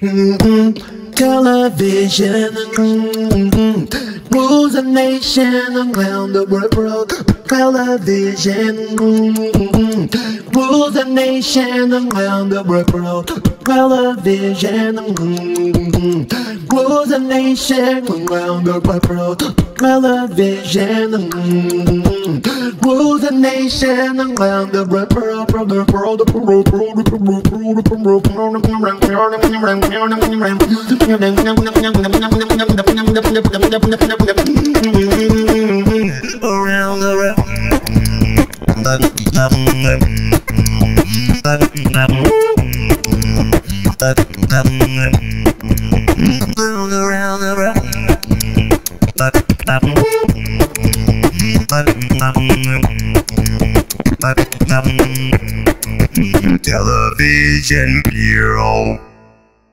Mm-hmm. Television mm-hmm. rules a nation around the world. Television mm-hmm. rules a nation around the world. Television mm-hmm. rules a nation around the world. Television mm-hmm. rules a nation around the rapper from the world. around the world. around the world. Television Bureau.